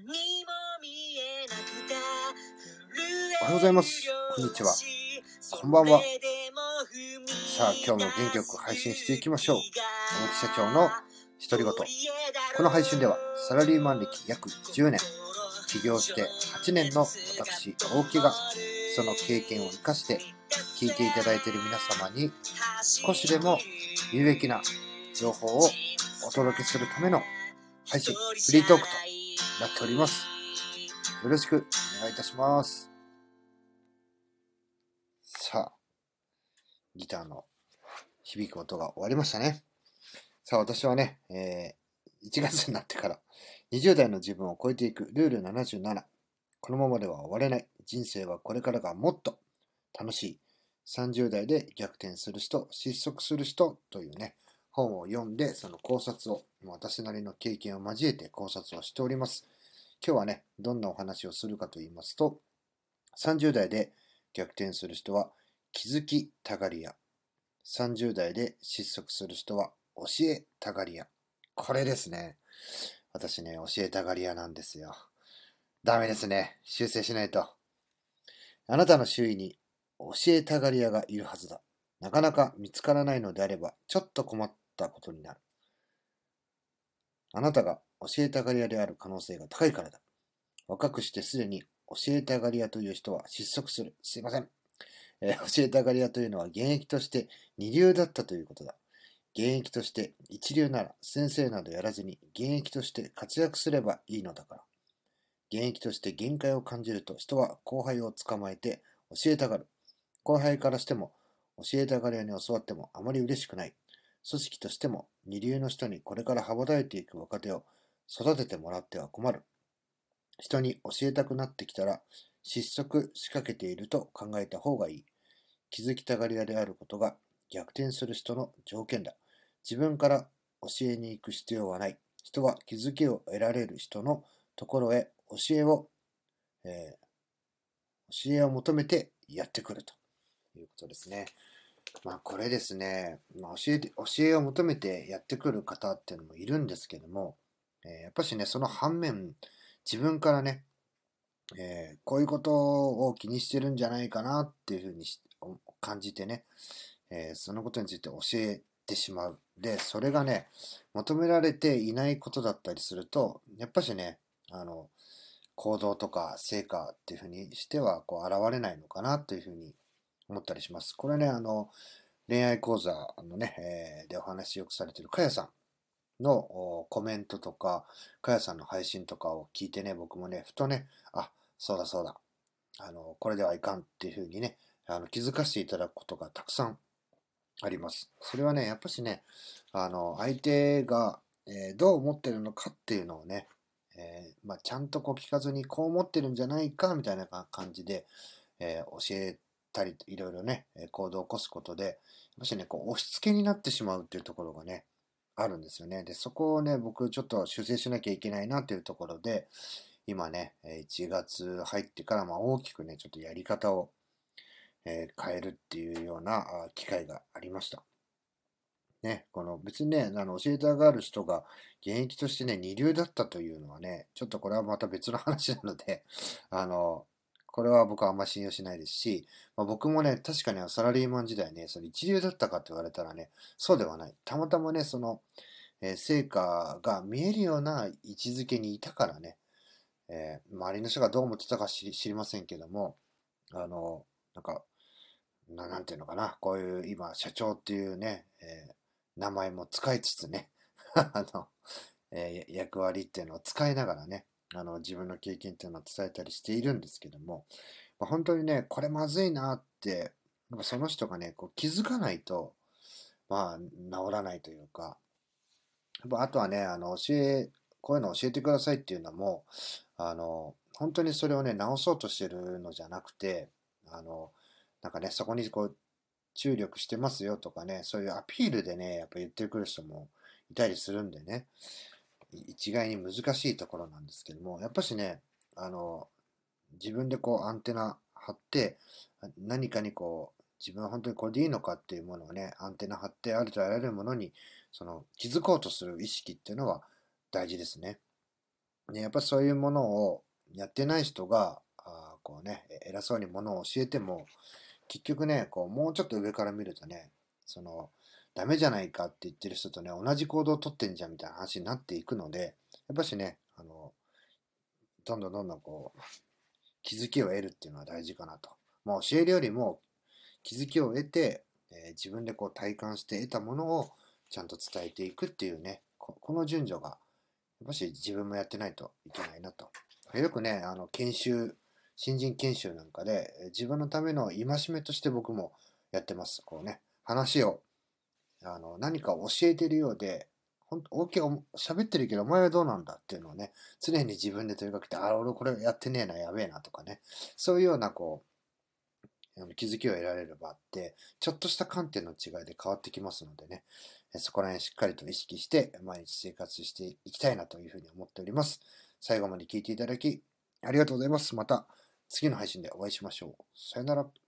おはようございます。こんにちは。こんばんは。さあ、今日も元気よく配信していきましょう。青木社長の独り言。この配信では、サラリーマン歴約10年、起業して8年の私、青木が、その経験を生かして、聞いていただいている皆様に、少しでも有益な情報をお届けするための配信、フリートークとなっております。よろしくお願いいたします。さあ、ギターの響く音が終わりましたね。さあ、私はね、えー1月になってから20代の自分を超えていくルール77。このままでは終われない。人生はこれからがもっと楽しい。30代で逆転する人、失速する人というね、本を読んで、その考察を、私なりの経験を交えて考察をしております。今日はね、どんなお話をするかと言いますと、30代で逆転する人は気づきたがり屋。30代で失速する人は教えたがり屋。これですね。私ね、教えたがり屋なんですよ。ダメですね。修正しないと。あなたの周囲に教えたがり屋がいるはずだ。なかなか見つからないのであれば、ちょっと困ったことになる。あなたが教えたがり屋である可能性が高いからだ。若くしてすでに教えたがり屋という人は失速する。すいません。えー教えたがり屋というのは現役として二流だったということだ。現役として一流なら先生などやらずに現役として活躍すればいいのだから。現役として限界を感じると人は後輩を捕まえて教えたがる。後輩からしても教えたがり屋に教わってもあまり嬉しくない。組織としても二流の人にこれから羽ばたいていく若手を育ててもらっては困る。人に教えたくなってきたら失速しかけていると考えた方がいい。気づきたがり屋であることが逆転する人の条件だ。自分から教えに行く必要はない。人は気づきを得られる人のところへ教えを、えー教えを求めてやってくるということですね。まあこれですね、まあ、教えて教えを求めてやってくる方っていうのもいるんですけども、えーやっぱしね、その反面、自分からね、えーこういうことを気にしてるんじゃないかなっていうふうに感じてね、えーそのことについて教えてしまう。で、それがね、求められていないことだったりすると、やっぱしね、あの、行動とか成果っていうふうにしては、こう、現れないのかなというふうに思ったりします。これね、あの、恋愛講座のね、えーでお話よくされてるかやさんのコメントとか、かやさんの配信とかを聞いてね、僕もね、ふとね、あ、そうだそうだ、あの、これではいかんっていうふうにね、あの気づかせていただくことがたくさんあります。それはね、やっぱしね、あの、相手が、えーどう思ってるのかっていうのをね、えーまあ、ちゃんとこう聞かずにこう思ってるんじゃないかみたいな感じで、えー教えたり、いろいろね、行動を起こすことで、やっぱしね、こう押し付けになってしまうっていうところがね、あるんですよね。で、そこをね、僕ちょっと修正しなきゃいけないなっていうところで、今ね、1月入ってから、まあ、大きくね、ちょっとやり方を、え変えるっていうような機会がありました。ね、この別にね、あの教えたがある人が現役としてね、二流だったというのはね、ちょっとこれはまた別の話なので、あの、これは僕はあんま信用しないですし、まあ、僕もね、確かにサラリーマン時代ね、その一流だったかって言われたらね、そうではない。たまたまね、その、えー成果が見えるような位置づけにいたからね、えー周りの人がどう思ってたか知り知りませんけども、あの、なんか、ななんていうのかな、こういう今、社長っていうね、えー名前も使いつつね、あの、えー役割っていうのを使いながらね、あの自分の経験っていうのを伝えたりしているんですけども、まあ、本当にね、これまずいなって、やっぱその人がね、こう気づかないと、まあ、治らないというか、やっぱあとはね、あの、教え、こういうの教えてくださいっていうのも、あの、本当にそれをね、直そうとしてるのじゃなくて、あの、なんかね、そこにこう、注力してますよとかね、そういうアピールでね、やっぱ言ってくる人もいたりするんでね、一概に難しいところなんですけども、やっぱしね、あの、自分でこうアンテナ張って、何かにこう、自分は本当にこれでいいのかっていうものをね、アンテナ張ってあるとあらゆるものに、その気づこうとする意識っていうのは大事ですね。ね、やっぱそういうものをやってない人が、あこうね、偉そうにものを教えても、結局ね、こう、もうちょっと上から見るとね、その、ダメじゃないかって言ってる人とね、同じ行動をとってんじゃんみたいな話になっていくので、やっぱしね、あの、どんどんどんどんこう、気づきを得るっていうのは大事かなと。まあ、教えるよりも気づきを得て、えー、自分でこう体感して得たものをちゃんと伝えていくっていうね、この順序が、もし自分もやってないといけないなと。よくね、あの、研修、新人研修なんかで、自分のための戒めとして僕もやってます。こうね、話を、あの、何か教えてるようで、本当、大きい喋ってるけど、お前はどうなんだっていうのをね、常に自分で問いかけて、あ、俺これやってねえな、やべえなとかね、そういうような、こう、気づきを得られる場って、ちょっとした観点の違いで変わってきますのでね、そこら辺しっかりと意識して毎日生活していきたいなというふうに思っております。最後まで聞いていただきありがとうございます。また次の配信でお会いしましょう。さよなら。